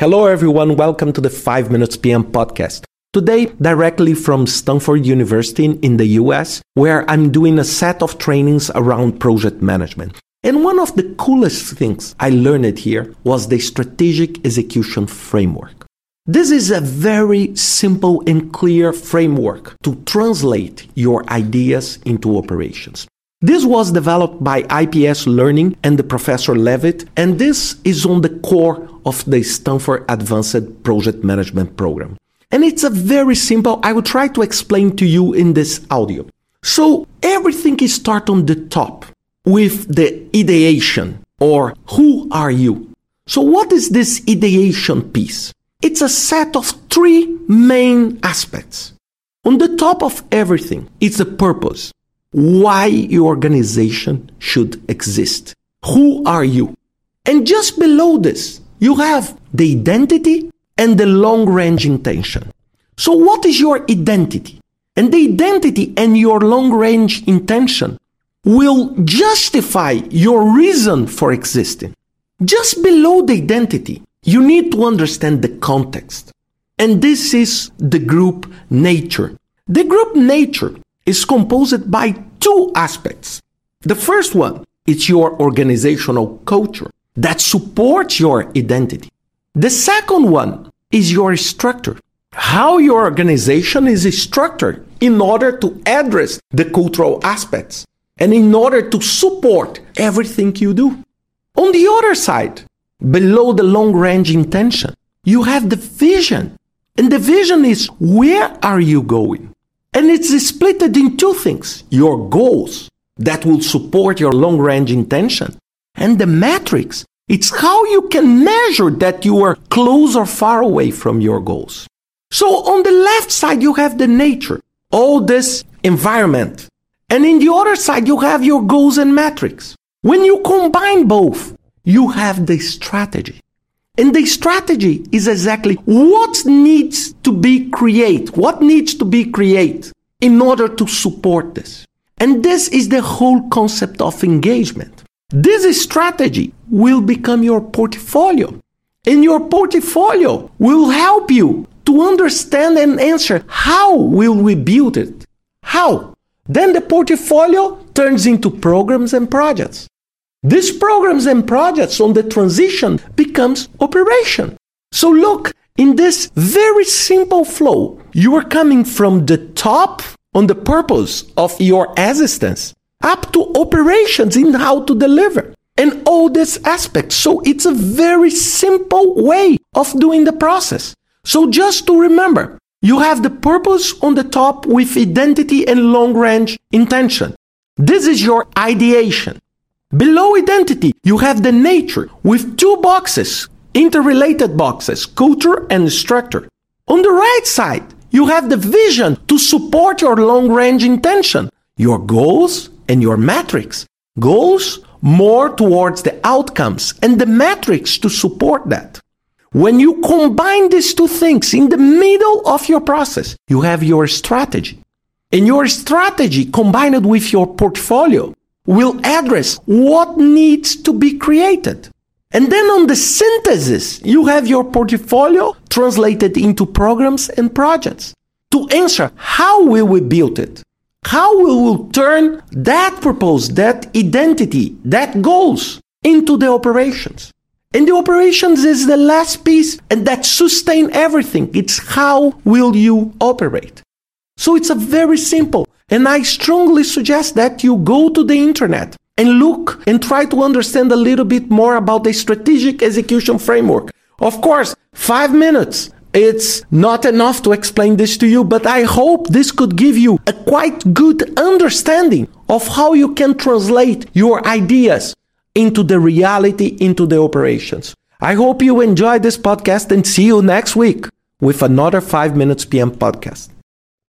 Hello, everyone. Welcome to the 5 Minutes PM podcast. Today, directly from Stanford University in the US, where I'm doing a set of trainings around project management. And one of the coolest things I learned here was the strategic execution framework. This is a very simple and clear framework to translate your ideas into operations. This was developed by IPS Learning and the Professor Levitt, and this is on the core of the Stanford Advanced Project Management Program. And it's a very simple, I will try to explain to you in this audio. So everything is start on the top with the ideation or who are you? So what is this ideation piece? It's a set of three main aspects. On the top of everything, it's the purpose why your organization should exist. Who are you? And just below this, you have the identity and the long range intention. So, what is your identity? And the identity and your long range intention will justify your reason for existing. Just below the identity, you need to understand the context. And this is the group nature. The group nature is composed by two aspects. The first one is your organizational culture that supports your identity. The second one is your structure, how your organization is structured in order to address the cultural aspects and in order to support everything you do. On the other side, below the long range intention, you have the vision. And the vision is where are you going? And it's split in two things your goals that will support your long range intention, and the metrics. It's how you can measure that you are close or far away from your goals. So on the left side, you have the nature, all this environment. And in the other side, you have your goals and metrics. When you combine both, you have the strategy. And the strategy is exactly what needs to be created, what needs to be created in order to support this. And this is the whole concept of engagement. This strategy will become your portfolio. And your portfolio will help you to understand and answer how will we build it? How? Then the portfolio turns into programs and projects. These programs and projects on the transition becomes operation. So look, in this very simple flow, you are coming from the top on the purpose of your existence up to operations in how to deliver and all these aspects. So it's a very simple way of doing the process. So just to remember, you have the purpose on the top with identity and long range intention. This is your ideation. Below identity, you have the nature with two boxes, interrelated boxes, culture and structure. On the right side, you have the vision to support your long range intention, your goals and your metrics. Goals more towards the outcomes and the metrics to support that. When you combine these two things in the middle of your process, you have your strategy. And your strategy combined with your portfolio will address what needs to be created. And then on the synthesis, you have your portfolio translated into programs and projects to answer how will we build it? How will we turn that purpose, that identity, that goals into the operations? And the operations is the last piece and that sustain everything. It's how will you operate? So it's a very simple and I strongly suggest that you go to the internet and look and try to understand a little bit more about the strategic execution framework. Of course, five minutes. It's not enough to explain this to you, but I hope this could give you a quite good understanding of how you can translate your ideas into the reality, into the operations. I hope you enjoyed this podcast and see you next week with another 5 Minutes PM podcast.